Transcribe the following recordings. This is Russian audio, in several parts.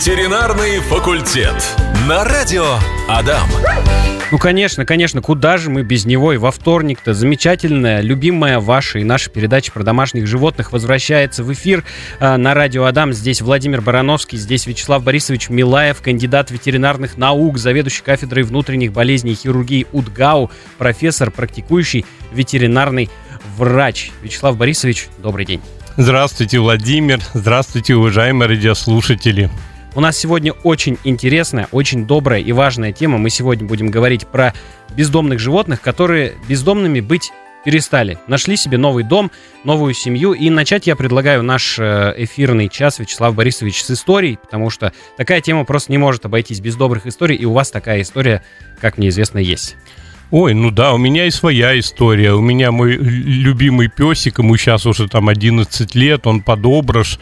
Ветеринарный факультет. На радио Адам. Ну, конечно, конечно, куда же мы без него? И во вторник-то замечательная, любимая ваша и наша передача про домашних животных возвращается в эфир э, на радио Адам. Здесь Владимир Барановский, здесь Вячеслав Борисович Милаев, кандидат ветеринарных наук, заведующий кафедрой внутренних болезней и хирургии УДГАУ, профессор, практикующий ветеринарный врач. Вячеслав Борисович, добрый день. Здравствуйте, Владимир. Здравствуйте, уважаемые радиослушатели. У нас сегодня очень интересная, очень добрая и важная тема. Мы сегодня будем говорить про бездомных животных, которые бездомными быть перестали. Нашли себе новый дом, новую семью. И начать я предлагаю наш э, эфирный час, Вячеслав Борисович, с историй, потому что такая тема просто не может обойтись без добрых историй, и у вас такая история, как мне известно, есть. Ой, ну да, у меня и своя история. У меня мой любимый песик, ему сейчас уже там 11 лет, он подобраш,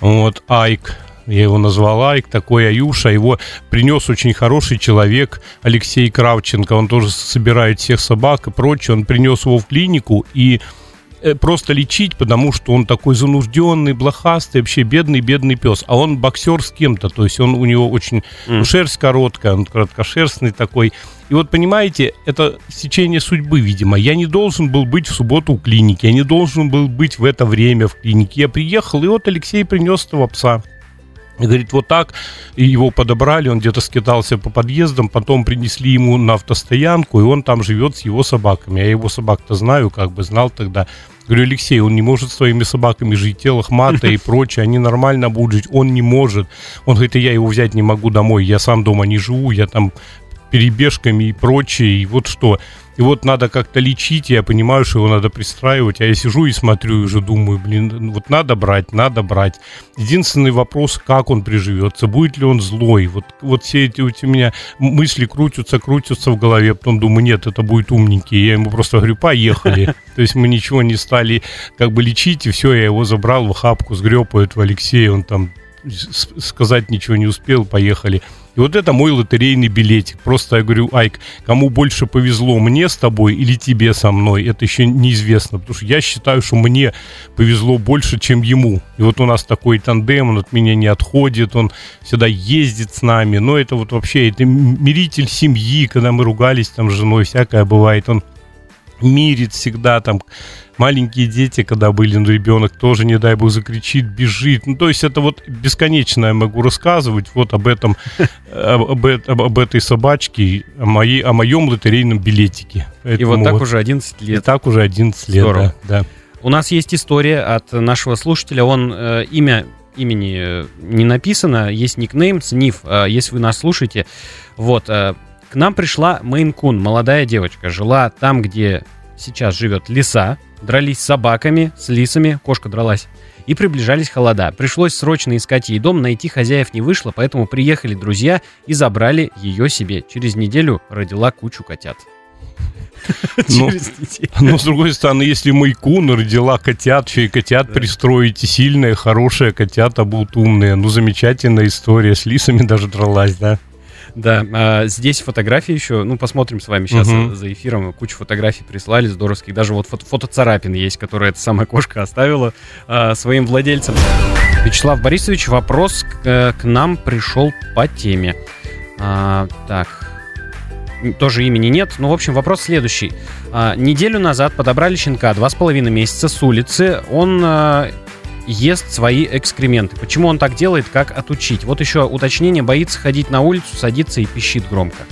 вот, Айк, я его назвал Айк, такой Аюша, его принес очень хороший человек, Алексей Кравченко, он тоже собирает всех собак и прочее, он принес его в клинику и э, просто лечить, потому что он такой занужденный, блохастый, вообще бедный-бедный пес. А он боксер с кем-то, то есть он у него очень mm. шерсть короткая, он короткошерстный такой. И вот понимаете, это сечение судьбы, видимо. Я не должен был быть в субботу в клинике, я не должен был быть в это время в клинике. Я приехал, и вот Алексей принес этого пса. И говорит, вот так, и его подобрали, он где-то скитался по подъездам, потом принесли ему на автостоянку, и он там живет с его собаками. Я его собак-то знаю, как бы знал тогда. Говорю, Алексей, он не может своими собаками жить, телах мата и прочее, они нормально будут жить, он не может. Он говорит, я его взять не могу домой, я сам дома не живу, я там перебежками и прочее, и вот что. И вот надо как-то лечить, я понимаю, что его надо пристраивать, а я сижу и смотрю и уже думаю, блин, вот надо брать, надо брать. Единственный вопрос, как он приживется, будет ли он злой. Вот, вот все эти вот у меня мысли крутятся, крутятся в голове, потом думаю, нет, это будет умненький. Я ему просто говорю, поехали. То есть мы ничего не стали как бы лечить, и все, я его забрал в охапку, сгреб этого Алексея, он там сказать ничего не успел, поехали. И вот это мой лотерейный билетик. Просто я говорю, Айк, кому больше повезло, мне с тобой или тебе со мной, это еще неизвестно. Потому что я считаю, что мне повезло больше, чем ему. И вот у нас такой тандем, он от меня не отходит, он всегда ездит с нами. Но это вот вообще, это миритель семьи, когда мы ругались там с женой, всякое бывает. Он мирит всегда там маленькие дети, когда были, ну, ребенок тоже, не дай бог, закричит, бежит. Ну, то есть это вот бесконечно я могу рассказывать вот об этом, об, об, об этой собачке, о, моей, о моем лотерейном билетике. Поэтому и вот так вот, уже 11 лет. И так уже 11 лет, Здорово. да, да. У нас есть история от нашего слушателя, он э, имя имени э, не написано, есть никнейм, СНИФ, э, если вы нас слушаете. Вот, э, к нам пришла Мейн-кун, молодая девочка, жила там, где сейчас живет лиса, дрались с собаками, с лисами, кошка дралась, и приближались холода. Пришлось срочно искать ей дом, найти хозяев не вышло, поэтому приехали друзья и забрали ее себе. Через неделю родила кучу котят. Но, но, с другой стороны, если Майкун родила котят, еще и котят да. пристроите, сильные, хорошие котята будут умные. Ну, замечательная история. С лисами даже дралась, да? Да, а здесь фотографии еще, ну, посмотрим с вами сейчас угу. за эфиром, кучу фотографий прислали здоровских, даже вот фото, фотоцарапин есть, которую эта самая кошка оставила а, своим владельцам. Вячеслав Борисович, вопрос к, э, к нам пришел по теме. А, так, тоже имени нет. Ну, в общем, вопрос следующий. А, неделю назад подобрали щенка, два с половиной месяца с улицы. Он а, ест свои экскременты. Почему он так делает, как отучить? Вот еще уточнение, боится ходить на улицу, садится и пищит громко.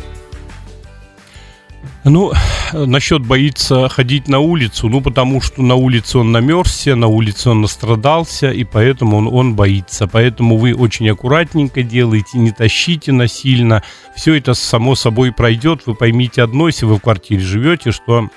Ну, насчет боится ходить на улицу, ну, потому что на улице он намерзся, на улице он настрадался, и поэтому он, он боится. Поэтому вы очень аккуратненько делаете, не тащите насильно. Все это само собой пройдет. Вы поймите одно, если вы в квартире живете, что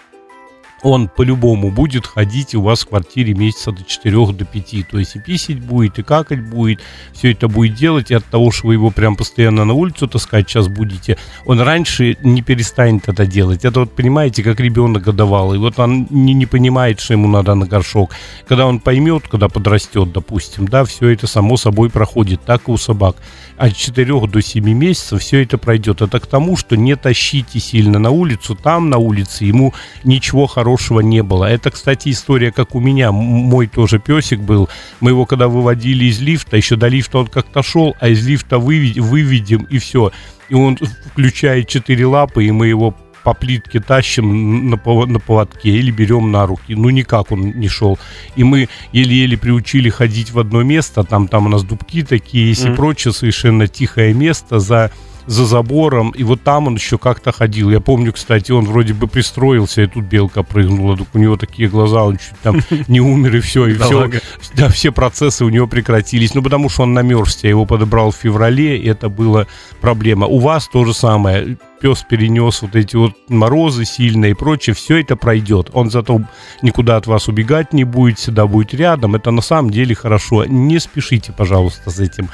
он по-любому будет ходить у вас в квартире месяца до 4 до 5. То есть и писить будет, и какать будет. Все это будет делать. И от того, что вы его прям постоянно на улицу таскать сейчас будете, он раньше не перестанет это делать. Это вот, понимаете, как ребенок годовалый. Вот он не, не понимает, что ему надо на горшок. Когда он поймет, когда подрастет, допустим, да, все это само собой проходит. Так и у собак. От 4 до 7 месяцев все это пройдет. Это к тому, что не тащите сильно на улицу. Там, на улице, ему ничего хорошего не было. Это, кстати, история, как у меня. Мой тоже песик был. Мы его когда выводили из лифта, еще до лифта он как-то шел, а из лифта выведем, выведем и все. И он включает четыре лапы, и мы его по плитке тащим на, на поводке или берем на руки. Ну, никак он не шел. И мы еле-еле приучили ходить в одно место. Там, там у нас дубки такие есть mm-hmm. и прочее. Совершенно тихое место за за забором, и вот там он еще как-то ходил. Я помню, кстати, он вроде бы пристроился, и тут белка прыгнула. Так у него такие глаза, он чуть там не умер, и все, и все. Да, все процессы у него прекратились. Ну, потому что он намерзся, его подобрал в феврале, и это была проблема. У вас то же самое. Пес перенес вот эти вот морозы сильные и прочее, все это пройдет. Он зато никуда от вас убегать не будет, всегда будет рядом. Это на самом деле хорошо. Не спешите, пожалуйста, с этим.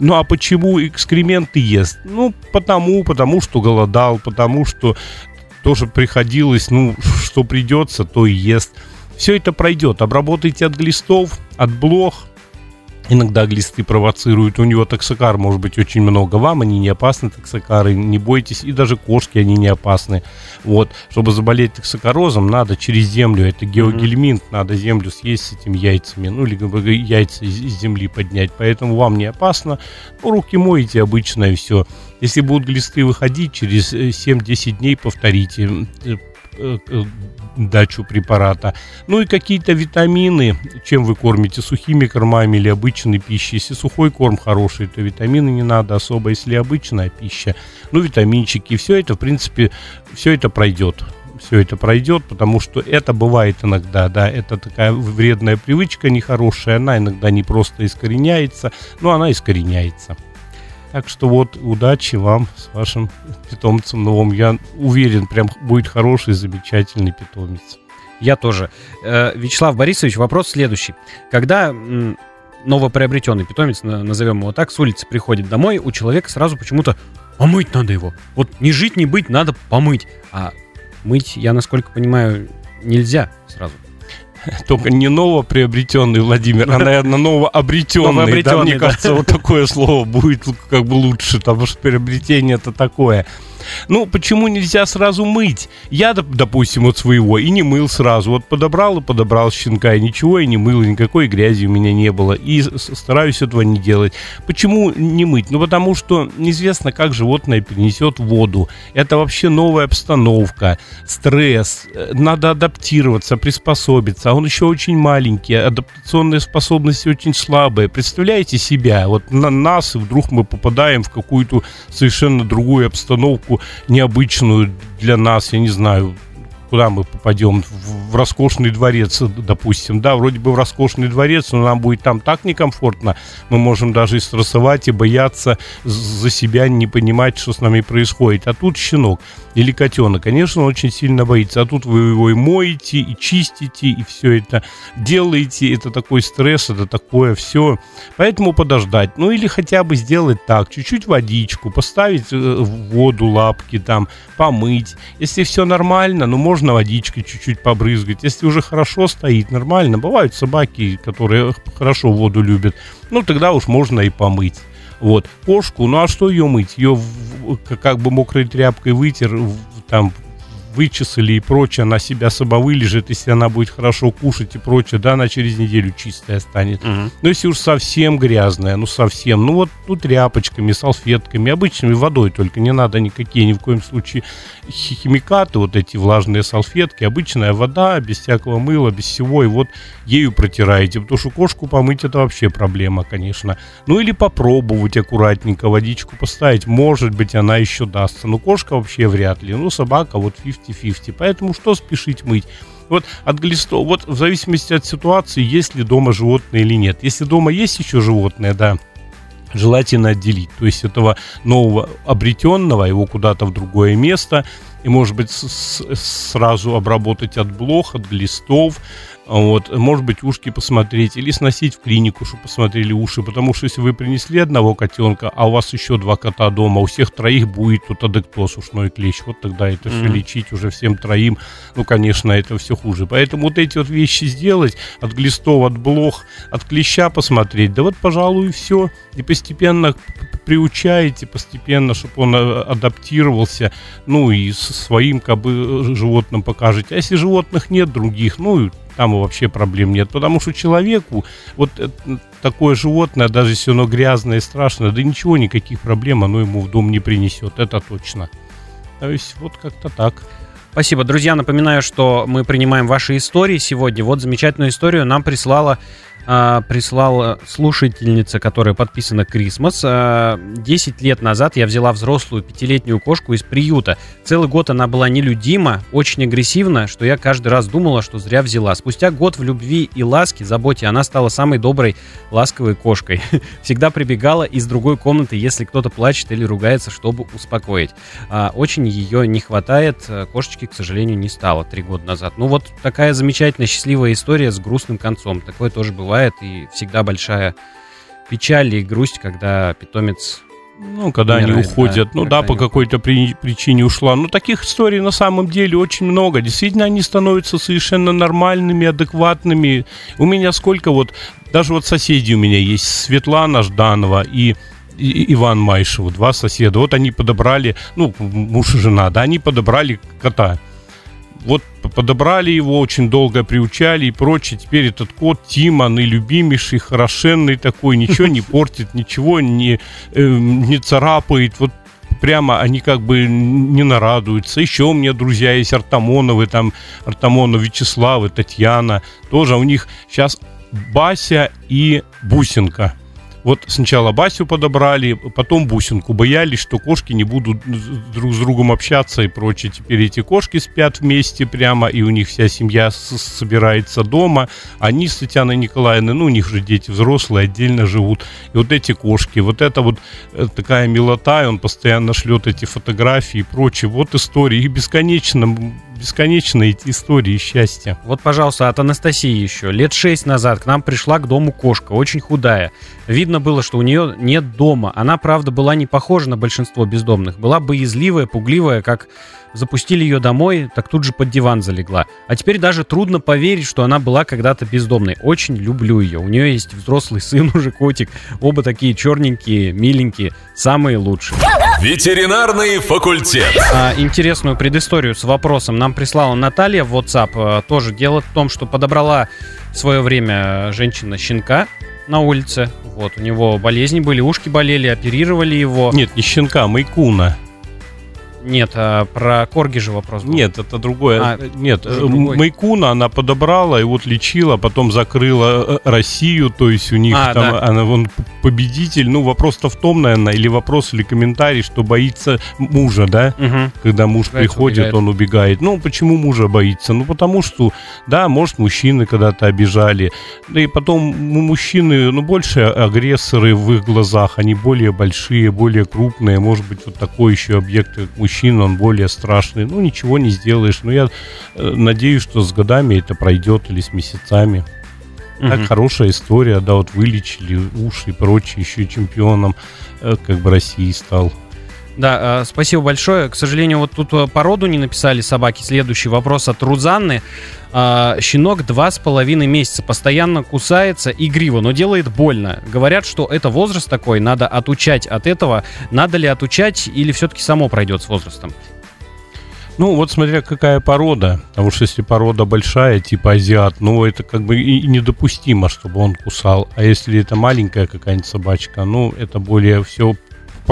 Ну а почему экскременты ест? Ну, потому, потому что голодал, потому что тоже приходилось, ну, что придется, то и ест. Все это пройдет. Обработайте от глистов, от блох, Иногда глисты провоцируют. У него токсокар может быть очень много. Вам они не опасны, токсокары, не бойтесь. И даже кошки, они не опасны. Вот. Чтобы заболеть токсокорозом, надо через землю. Это геогельминт. Надо землю съесть с этими яйцами. Ну, или яйца из, земли поднять. Поэтому вам не опасно. Ну, руки моете обычно и все. Если будут глисты выходить, через 7-10 э, дней повторите Э, э, дачу препарата. Ну и какие-то витамины, чем вы кормите, сухими кормами или обычной пищей. Если сухой корм хороший, то витамины не надо особо, если обычная пища. Ну, витаминчики, все это, в принципе, все это пройдет все это пройдет, потому что это бывает иногда, да, это такая вредная привычка нехорошая, она иногда не просто искореняется, но она искореняется. Так что вот удачи вам с вашим питомцем новым. Я уверен, прям будет хороший, замечательный питомец. Я тоже. Э, Вячеслав Борисович, вопрос следующий. Когда новоприобретенный питомец, назовем его так, с улицы приходит домой, у человека сразу почему-то помыть надо его. Вот не жить, не быть, надо помыть. А мыть, я насколько понимаю, нельзя. Только не новоприобретенный Владимир, а, наверное, новообретенный. да, мне кажется, вот такое слово будет как бы лучше, потому что приобретение это такое. Ну, почему нельзя сразу мыть? Я, допустим, вот своего и не мыл сразу. Вот подобрал и подобрал щенка, и ничего и не мыл, никакой грязи у меня не было. И стараюсь этого не делать. Почему не мыть? Ну, потому что неизвестно, как животное перенесет воду. Это вообще новая обстановка, стресс. Надо адаптироваться, приспособиться. А он еще очень маленький, адаптационные способности очень слабые. Представляете себя, вот на нас, и вдруг мы попадаем в какую-то совершенно другую обстановку, необычную для нас, я не знаю, куда мы попадем, в, в роскошный дворец, допустим, да, вроде бы в роскошный дворец, но нам будет там так некомфортно, мы можем даже и стрессовать, и бояться за себя, не понимать, что с нами происходит. А тут щенок или котенок, конечно, он очень сильно боится, а тут вы его и моете, и чистите, и все это делаете, это такой стресс, это такое все. Поэтому подождать, ну или хотя бы сделать так, чуть-чуть водичку, поставить э, в воду лапки там, помыть. Если все нормально, ну можно водичкой чуть-чуть побрызгать. Если уже хорошо стоит, нормально. Бывают собаки, которые хорошо воду любят. Ну, тогда уж можно и помыть. Вот. Кошку, ну а что ее мыть? Ее как бы мокрой тряпкой вытер, там вычесали и прочее, она себя сама вылежит, если она будет хорошо кушать и прочее, да, она через неделю чистая станет. Угу. Но если уж совсем грязная, ну совсем, ну вот ну, тряпочками, салфетками, обычными водой, только не надо никакие ни в коем случае химикаты, вот эти влажные салфетки, обычная вода, без всякого мыла, без всего, и вот ею протираете, потому что кошку помыть это вообще проблема, конечно. Ну или попробовать аккуратненько водичку поставить, может быть она еще дастся, но кошка вообще вряд ли, ну собака вот 50-50. Поэтому что спешить мыть? Вот от глистов, вот в зависимости от ситуации, есть ли дома животное или нет. Если дома есть еще животное, да, желательно отделить. То есть этого нового обретенного, его куда-то в другое место, и, может быть, с- сразу обработать от блох, от глистов, вот, может быть, ушки посмотреть или сносить в клинику, чтобы посмотрели уши, потому что если вы принесли одного котенка, а у вас еще два кота дома, у всех троих будет тут адектоз, ушной клещ, вот тогда это mm-hmm. все лечить уже всем троим, ну, конечно, это все хуже. Поэтому вот эти вот вещи сделать, от глистов, от блох, от клеща посмотреть, да вот, пожалуй, все. И постепенно приучаете, постепенно, чтобы он э, адаптировался, ну, и со своим, как бы, животным покажете. А если животных нет других, ну, там вообще проблем нет. Потому что человеку вот э, такое животное, даже если оно грязное и страшное, да ничего, никаких проблем оно ему в дом не принесет, это точно. То есть вот как-то так. Спасибо. Друзья, напоминаю, что мы принимаем ваши истории сегодня. Вот замечательную историю нам прислала а, прислала слушательница, которая подписана Крисмас. А, 10 лет назад я взяла взрослую пятилетнюю кошку из приюта. Целый год она была нелюдима, очень агрессивна, что я каждый раз думала, что зря взяла. Спустя год в любви и ласке, заботе она стала самой доброй, ласковой кошкой. Всегда прибегала из другой комнаты, если кто-то плачет или ругается, чтобы успокоить. А, очень ее не хватает. Кошечки, к сожалению, не стало три года назад. Ну вот такая замечательная, счастливая история с грустным концом. Такое тоже бывает бывает, и всегда большая печаль и грусть, когда питомец ну, когда умирает, они уходят. Да, ну да, по какой-то при, причине ушла. Но таких историй на самом деле очень много. Действительно, они становятся совершенно нормальными, адекватными. У меня сколько вот, даже вот соседи у меня есть, Светлана Жданова и и Иван Майшев, два соседа. Вот они подобрали, ну, муж и жена, да, они подобрали кота вот подобрали его, очень долго приучали и прочее. Теперь этот кот Тимон и любимейший, хорошенный такой, ничего не портит, ничего не, э, не царапает. Вот прямо они как бы не нарадуются. Еще у меня друзья есть Артамоновы, там Артамонов Вячеслав и Татьяна. Тоже у них сейчас Бася и Бусинка. Вот сначала Басю подобрали, потом Бусинку. Боялись, что кошки не будут друг с другом общаться и прочее. Теперь эти кошки спят вместе прямо, и у них вся семья собирается дома. Они с Татьяной Николаевной, ну, у них же дети взрослые, отдельно живут. И вот эти кошки, вот это вот э, такая милота, и он постоянно шлет эти фотографии и прочее. Вот истории. И бесконечно бесконечно эти истории счастья. Вот, пожалуйста, от Анастасии еще. Лет шесть назад к нам пришла к дому кошка, очень худая. Видно было, что у нее нет дома. Она, правда, была не похожа на большинство бездомных. Была боязливая, пугливая, как запустили ее домой, так тут же под диван залегла. А теперь даже трудно поверить, что она была когда-то бездомной. Очень люблю ее. У нее есть взрослый сын уже, котик. Оба такие черненькие, миленькие, самые лучшие. Ветеринарный факультет. А, интересную предысторию с вопросом нам прислала Наталья в WhatsApp. А, тоже дело в том, что подобрала в свое время женщина щенка на улице. Вот, у него болезни были, ушки болели, оперировали его. Нет, не щенка, а майкуна. Нет, а про Корги же вопрос был. Нет, это другое. А, Нет, э, Майкуна она подобрала и вот лечила, потом закрыла э, Россию, то есть у них а, там, да. она вон победитель. Ну, вопрос-то в том, наверное, или вопрос, или комментарий, что боится мужа, да? Угу. Когда муж Боится, приходит, убегает. он убегает. Ну, почему мужа боится? Ну, потому что, да, может, мужчины когда-то обижали. Да и потом мужчины, ну, больше агрессоры в их глазах, они более большие, более крупные. Может быть, вот такой еще объект, как мужчина мужчин, он более страшный. Ну, ничего не сделаешь. Но я э, надеюсь, что с годами это пройдет или с месяцами. Угу. Так, хорошая история, да, вот вылечили уши и прочее, еще чемпионом э, как бы России стал. Да, э, спасибо большое. К сожалению, вот тут э, породу не написали собаки. Следующий вопрос от Рузанны. Э, щенок два с половиной месяца постоянно кусается игриво, но делает больно. Говорят, что это возраст такой, надо отучать от этого. Надо ли отучать или все-таки само пройдет с возрастом? Ну, вот смотря какая порода. Потому что если порода большая, типа азиат, ну, это как бы и недопустимо, чтобы он кусал. А если это маленькая какая-нибудь собачка, ну, это более все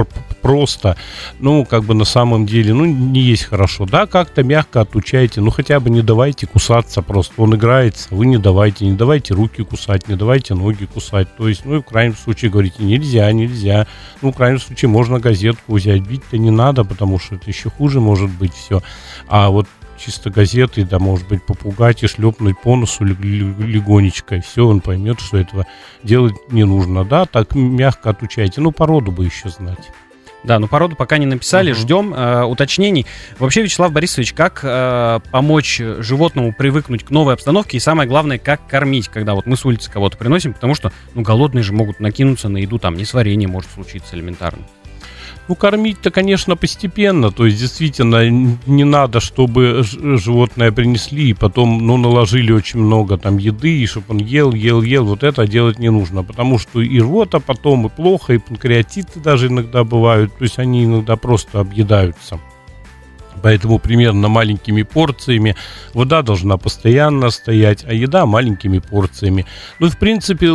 просто, ну, как бы на самом деле, ну, не есть хорошо. Да, как-то мягко отучайте, ну, хотя бы не давайте кусаться просто. Он играется, вы не давайте, не давайте руки кусать, не давайте ноги кусать. То есть, ну, и в крайнем случае говорите, нельзя, нельзя. Ну, в крайнем случае можно газетку взять, бить-то не надо, потому что это еще хуже может быть все. А вот чисто газетой, да, может быть, попугать и шлепнуть по носу легонечко, и все, он поймет, что этого делать не нужно, да, так мягко отучайте, ну, породу бы еще знать. Да, но породу пока не написали, угу. ждем э, уточнений. Вообще, Вячеслав Борисович, как э, помочь животному привыкнуть к новой обстановке и самое главное, как кормить, когда вот мы с улицы кого-то приносим, потому что, ну, голодные же могут накинуться на еду, там, несварение может случиться элементарно. Ну, кормить-то, конечно, постепенно. То есть, действительно, не надо, чтобы животное принесли и потом, ну, наложили очень много там еды, и чтобы он ел, ел, ел. Вот это делать не нужно, потому что и рвота потом, и плохо, и панкреатиты даже иногда бывают. То есть, они иногда просто объедаются. Поэтому примерно маленькими порциями. Вода должна постоянно стоять, а еда маленькими порциями. Ну и в принципе,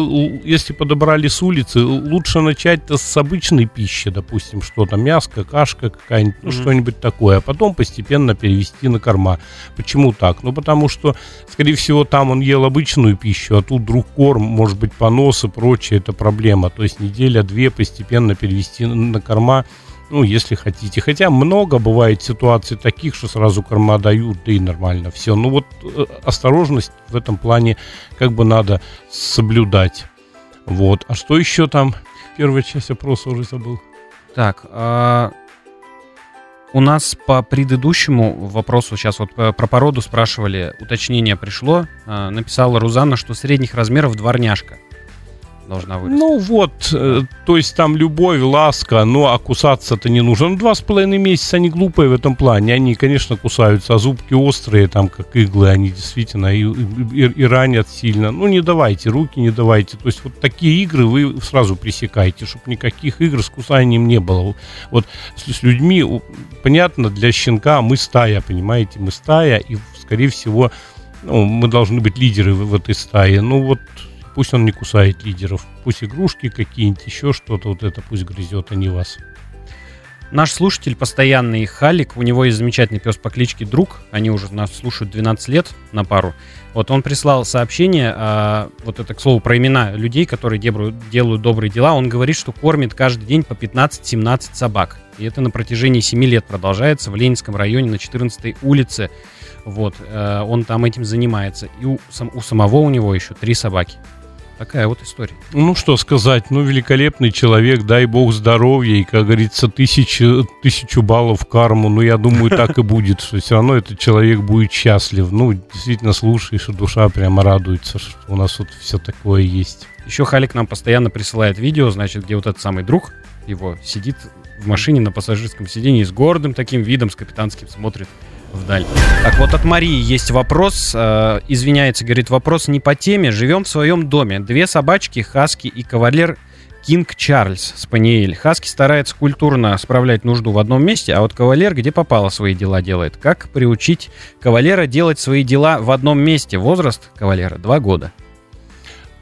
если подобрали с улицы, лучше начать с обычной пищи, допустим, что там мяско, кашка какая-нибудь, ну mm-hmm. что-нибудь такое, а потом постепенно перевести на корма. Почему так? Ну потому что, скорее всего, там он ел обычную пищу, а тут вдруг корм, может быть, понос и прочее, это проблема. То есть неделя-две постепенно перевести на корма ну, если хотите. Хотя много бывает ситуаций таких, что сразу корма дают, да и нормально все. Ну вот э, осторожность в этом плане как бы надо соблюдать. Вот. А что еще там? Первая часть вопроса уже забыл. Так, а... У нас по предыдущему вопросу, сейчас вот э, про породу спрашивали, уточнение пришло. А, написала Рузанна, что средних размеров дворняжка должна вырасти. Ну вот, э, то есть там любовь, ласка, но а кусаться-то не нужно. Ну, два с половиной месяца они глупые в этом плане. Они, конечно, кусаются, а зубки острые, там, как иглы, они действительно и, и, и ранят сильно. Ну, не давайте, руки не давайте. То есть вот такие игры вы сразу пресекаете, чтобы никаких игр с кусанием не было. Вот с, с людьми, понятно, для щенка мы стая, понимаете, мы стая, и, скорее всего, ну, мы должны быть лидеры в, в этой стае. Ну, вот Пусть он не кусает лидеров. Пусть игрушки какие-нибудь, еще что-то, вот это пусть грызет, а не вас. Наш слушатель постоянный Халик, у него есть замечательный пес по кличке Друг, они уже нас слушают 12 лет на пару. Вот он прислал сообщение, а, вот это, к слову, про имена людей, которые делают, делают добрые дела. Он говорит, что кормит каждый день по 15-17 собак. И это на протяжении 7 лет продолжается в Ленинском районе на 14 улице. Вот, э, он там этим занимается. И у, сам, у самого у него еще три собаки. Такая вот история. Ну, что сказать, ну, великолепный человек, дай бог здоровья, и, как говорится, тысячу, тысячу баллов карму, ну, я думаю, так и будет, что все равно этот человек будет счастлив. Ну, действительно, слушаешь, и душа прямо радуется, что у нас вот все такое есть. Еще Халик нам постоянно присылает видео, значит, где вот этот самый друг его сидит в машине на пассажирском сидении с гордым таким видом, с капитанским смотрит вдаль. Так, вот от Марии есть вопрос. Э, извиняется, говорит, вопрос не по теме. Живем в своем доме. Две собачки, Хаски и кавалер Кинг Чарльз, Спаниель. Хаски старается культурно справлять нужду в одном месте, а вот кавалер где попало свои дела делает. Как приучить кавалера делать свои дела в одном месте? Возраст кавалера два года.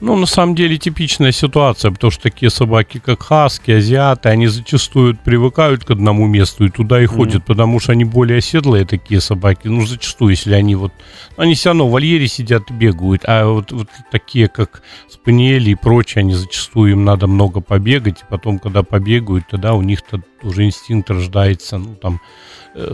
Ну, на самом деле, типичная ситуация, потому что такие собаки, как хаски, азиаты, они зачастую привыкают к одному месту и туда и ходят, mm-hmm. потому что они более оседлые такие собаки. Ну, зачастую, если они вот... Они все равно в вольере сидят и бегают, а вот, вот такие, как спаниели и прочие, они зачастую им надо много побегать, и потом, когда побегают, тогда у них-то уже инстинкт рождается, ну, там,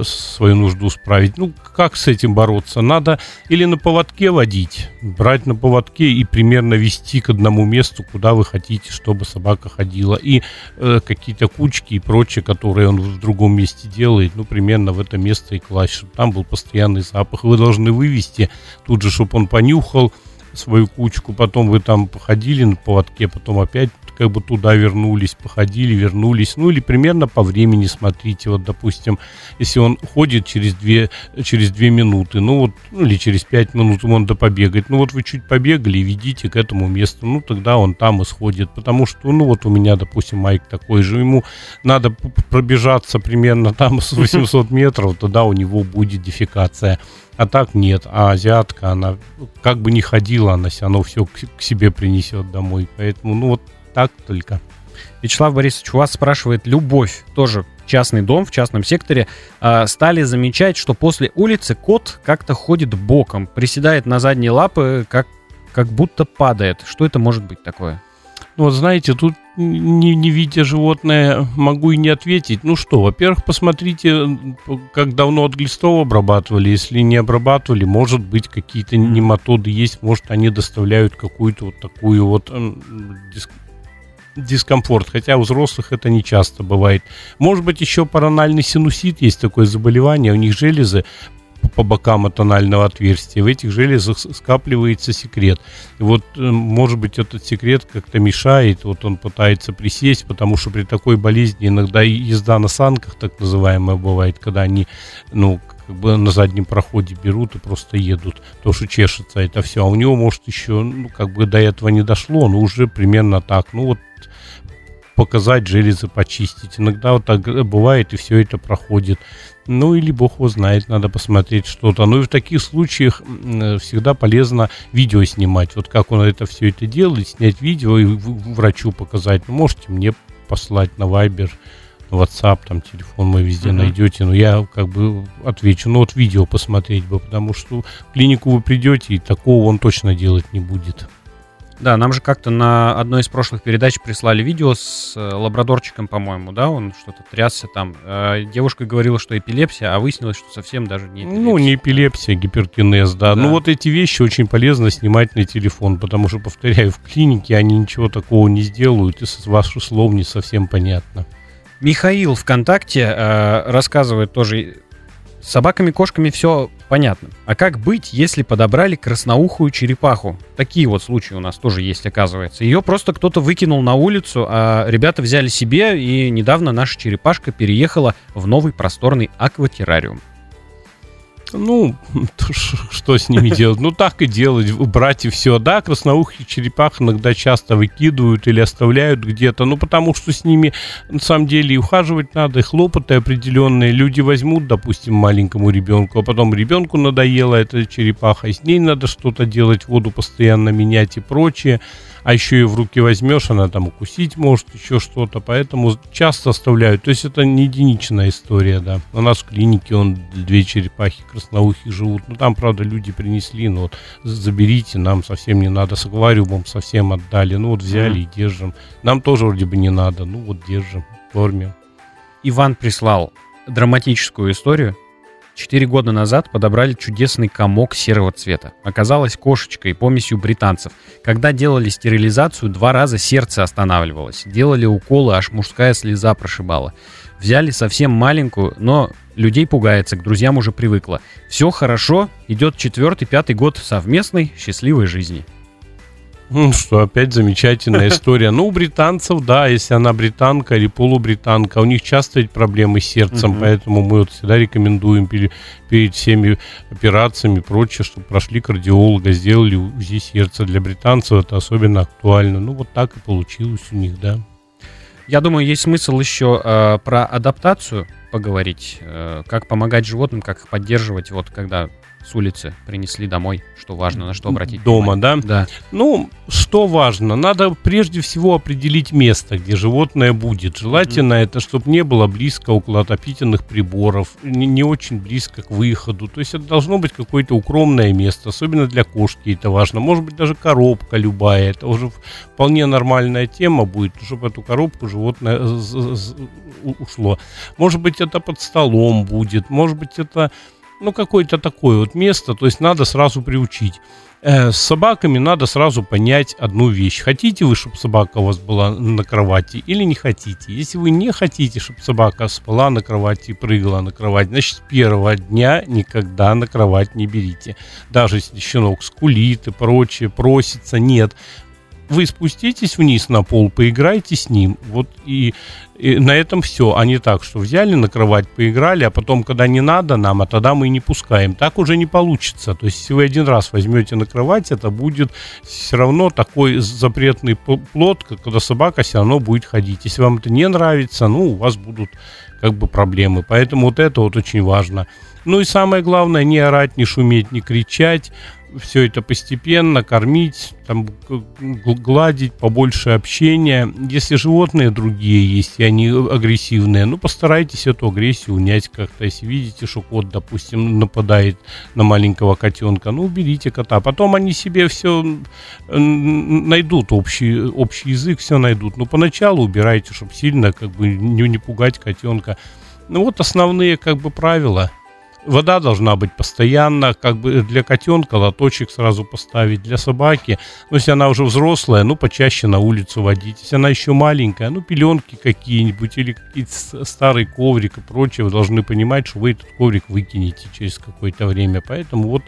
свою нужду справить. Ну, как с этим бороться? Надо или на поводке водить, брать на поводке и примерно вести к одному месту, куда вы хотите, чтобы собака ходила. И э, какие-то кучки и прочее, которые он в другом месте делает, ну, примерно в это место и класть, чтобы там был постоянный запах. Вы должны вывести тут же, чтобы он понюхал свою кучку, потом вы там походили на поводке, потом опять как бы туда вернулись, походили, вернулись, ну или примерно по времени смотрите, вот допустим, если он ходит через две, через две минуты, ну вот, ну, или через пять минут ему надо побегать, ну вот вы чуть побегали, ведите к этому месту, ну тогда он там и сходит, потому что, ну вот у меня, допустим, Майк такой же, ему надо пробежаться примерно там с 800 метров, тогда у него будет дефекация. А так нет. А азиатка, она как бы не ходила, она все равно все к себе принесет домой. Поэтому, ну вот так только. Вячеслав Борисович, у вас спрашивает Любовь, тоже частный дом в частном секторе, э, стали замечать, что после улицы кот как-то ходит боком, приседает на задние лапы, как, как будто падает. Что это может быть такое? Ну, вот знаете, тут не, не видя животное, могу и не ответить. Ну что, во-первых, посмотрите, как давно от глистов обрабатывали. Если не обрабатывали, может быть, какие-то нематоды есть, может, они доставляют какую-то вот такую вот диск дискомфорт, хотя у взрослых это не часто бывает. Может быть, еще паранальный синусит есть такое заболевание, у них железы по бокам от анального отверстия. В этих железах скапливается секрет. И вот, э, может быть, этот секрет как-то мешает. Вот он пытается присесть, потому что при такой болезни иногда езда на санках, так называемая, бывает, когда они, ну, как бы на заднем проходе берут и просто едут, то, что чешется это все. А у него, может, еще, ну, как бы до этого не дошло, но уже примерно так. Ну, вот показать железы, почистить. Иногда вот так бывает, и все это проходит. Ну или бог его знает, надо посмотреть что-то. Ну и в таких случаях всегда полезно видео снимать. Вот как он это все это делает, снять видео и врачу показать. Ну, можете мне послать на Viber, WhatsApp, там телефон мой везде uh-huh. найдете. Но я как бы отвечу. Ну вот видео посмотреть бы, потому что в клинику вы придете, и такого он точно делать не будет. Да, нам же как-то на одной из прошлых передач прислали видео с э, лабрадорчиком, по-моему, да, он что-то трясся там. Э, девушка говорила, что эпилепсия, а выяснилось, что совсем даже не эпилепсия. Ну, не эпилепсия, гипертинез, да. да. Ну, вот эти вещи очень полезно снимать на телефон, потому что, повторяю, в клинике они ничего такого не сделают, и с ваших слов не совсем понятно. Михаил ВКонтакте э, рассказывает тоже с собаками, кошками все понятно. А как быть, если подобрали красноухую черепаху? Такие вот случаи у нас тоже есть, оказывается. Ее просто кто-то выкинул на улицу, а ребята взяли себе, и недавно наша черепашка переехала в новый просторный акватеррариум. Ну, что с ними делать? Ну, так и делать, брать и все. Да, красноухих черепах иногда часто выкидывают или оставляют где-то, ну, потому что с ними, на самом деле, и ухаживать надо, и хлопоты определенные. Люди возьмут, допустим, маленькому ребенку, а потом ребенку надоела эта черепаха, и с ней надо что-то делать, воду постоянно менять и прочее а еще и в руки возьмешь, она там укусить может, еще что-то, поэтому часто оставляют. То есть это не единичная история, да. У нас в клинике он две черепахи красноухих живут, ну там, правда, люди принесли, ну вот заберите, нам совсем не надо, с аквариумом совсем отдали, ну вот взяли и держим. Нам тоже вроде бы не надо, ну вот держим, кормим. Иван прислал драматическую историю Четыре года назад подобрали чудесный комок серого цвета. Оказалась кошечкой, помесью британцев. Когда делали стерилизацию, два раза сердце останавливалось. Делали уколы, аж мужская слеза прошибала. Взяли совсем маленькую, но людей пугается, к друзьям уже привыкла. Все хорошо, идет четвертый, пятый год совместной счастливой жизни. Ну что, опять замечательная история. Ну, у британцев, да, если она британка или полубританка, у них часто эти проблемы с сердцем, поэтому мы вот всегда рекомендуем перед, перед всеми операциями и прочее, чтобы прошли кардиолога, сделали УЗИ сердца. Для британцев это особенно актуально. Ну, вот так и получилось у них, да. Я думаю, есть смысл еще э, про адаптацию поговорить, э, как помогать животным, как их поддерживать, вот когда с улицы принесли домой, что важно, на что обратить Дома, внимание. да? Да. Ну, что важно? Надо прежде всего определить место, где животное будет. Желательно mm-hmm. это, чтобы не было близко около отопительных приборов, не, не очень близко к выходу. То есть это должно быть какое-то укромное место, особенно для кошки это важно. Может быть даже коробка любая, это уже вполне нормальная тема будет, чтобы эту коробку животное ушло. Может быть это под столом будет, может быть это ну, какое-то такое вот место, то есть надо сразу приучить. Э, с собаками надо сразу понять одну вещь. Хотите вы, чтобы собака у вас была на кровати или не хотите? Если вы не хотите, чтобы собака спала на кровати и прыгала на кровать, значит, с первого дня никогда на кровать не берите. Даже если щенок скулит и прочее, просится, нет вы спуститесь вниз на пол, поиграйте с ним, вот и, и на этом все, а не так, что взяли на кровать, поиграли, а потом, когда не надо нам, а тогда мы и не пускаем. Так уже не получится. То есть, если вы один раз возьмете на кровать, это будет все равно такой запретный плод, когда собака все равно будет ходить. Если вам это не нравится, ну, у вас будут как бы проблемы. Поэтому вот это вот очень важно. Ну и самое главное, не орать, не шуметь, не кричать, все это постепенно, кормить, там, гладить, побольше общения. Если животные другие есть, и они агрессивные, ну, постарайтесь эту агрессию унять как-то. Если видите, что кот, допустим, нападает на маленького котенка, ну, уберите кота. Потом они себе все найдут, общий, общий язык все найдут. Но поначалу убирайте, чтобы сильно как бы не, не пугать котенка. Ну, вот основные как бы правила – вода должна быть постоянно, как бы для котенка лоточек сразу поставить, для собаки, ну, если она уже взрослая, ну, почаще на улицу водить, если она еще маленькая, ну, пеленки какие-нибудь или какие-то старый коврик и прочее, вы должны понимать, что вы этот коврик выкинете через какое-то время, поэтому вот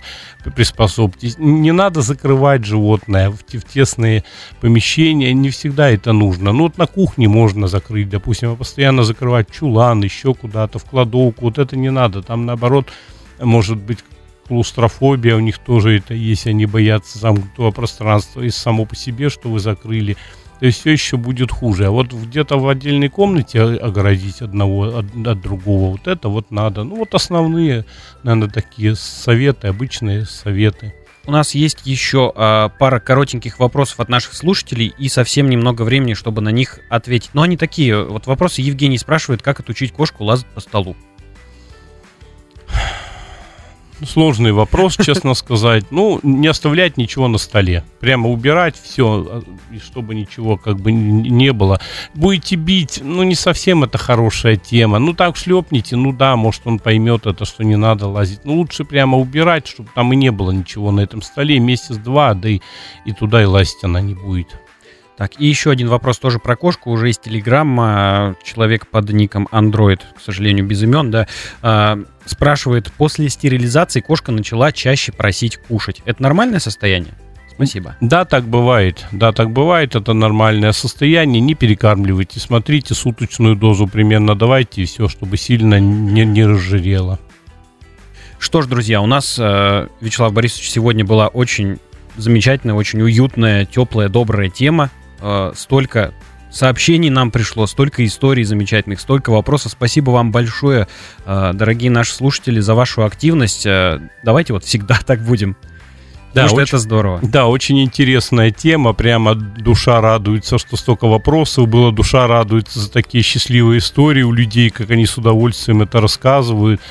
приспособьтесь. Не надо закрывать животное в, в тесные помещения, не всегда это нужно. Ну, вот на кухне можно закрыть, допустим, а постоянно закрывать чулан, еще куда-то, в кладовку, вот это не надо, там, наоборот, может быть клаустрофобия у них тоже это есть, они боятся замкнутого пространства и само по себе, что вы закрыли. То есть все еще будет хуже. А вот где-то в отдельной комнате огородить одного от, от другого, вот это вот надо. Ну вот основные, наверное, такие советы, обычные советы. У нас есть еще э, пара коротеньких вопросов от наших слушателей и совсем немного времени, чтобы на них ответить. Но они такие. Вот вопросы Евгений спрашивает, как отучить кошку лазать по столу. Сложный вопрос, честно сказать. Ну, не оставлять ничего на столе. Прямо убирать все, а, чтобы ничего как бы не было. Будете бить, ну, не совсем это хорошая тема. Ну, так шлепните, ну да, может, он поймет это, что не надо лазить. Ну, лучше прямо убирать, чтобы там и не было ничего на этом столе. Месяц-два, да и, и туда и лазить она не будет. Так, и еще один вопрос тоже про кошку. Уже из Телеграма человек под ником Android, к сожалению, без имен, да, а, спрашивает, после стерилизации кошка начала чаще просить кушать. Это нормальное состояние? Спасибо. Да, так бывает. Да, так бывает. Это нормальное состояние. Не перекармливайте. Смотрите, суточную дозу примерно давайте, и все, чтобы сильно не, не разжирело. Что ж, друзья, у нас э, Вячеслав Борисович сегодня была очень замечательная, очень уютная, теплая, добрая тема э, столько сообщений нам пришло, столько историй замечательных, столько вопросов. Спасибо вам большое, э, дорогие наши слушатели, за вашу активность. Э, давайте вот всегда так будем. Да, Потому очень, это здорово. Да, очень интересная тема. Прямо душа радуется, что столько вопросов было. Душа радуется за такие счастливые истории у людей, как они с удовольствием это рассказывают.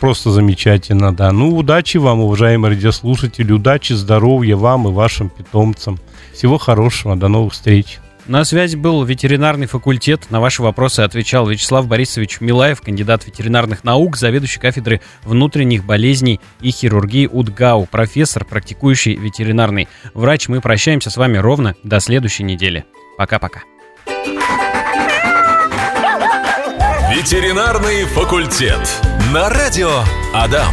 Просто замечательно, да. Ну, удачи вам, уважаемые радиослушатели. Удачи, здоровья вам и вашим питомцам. Всего хорошего, до новых встреч. На связи был ветеринарный факультет. На ваши вопросы отвечал Вячеслав Борисович Милаев, кандидат ветеринарных наук, заведующий кафедры внутренних болезней и хирургии УДГАУ, профессор, практикующий ветеринарный врач. Мы прощаемся с вами ровно до следующей недели. Пока-пока. Ветеринарный факультет. На радио Адам.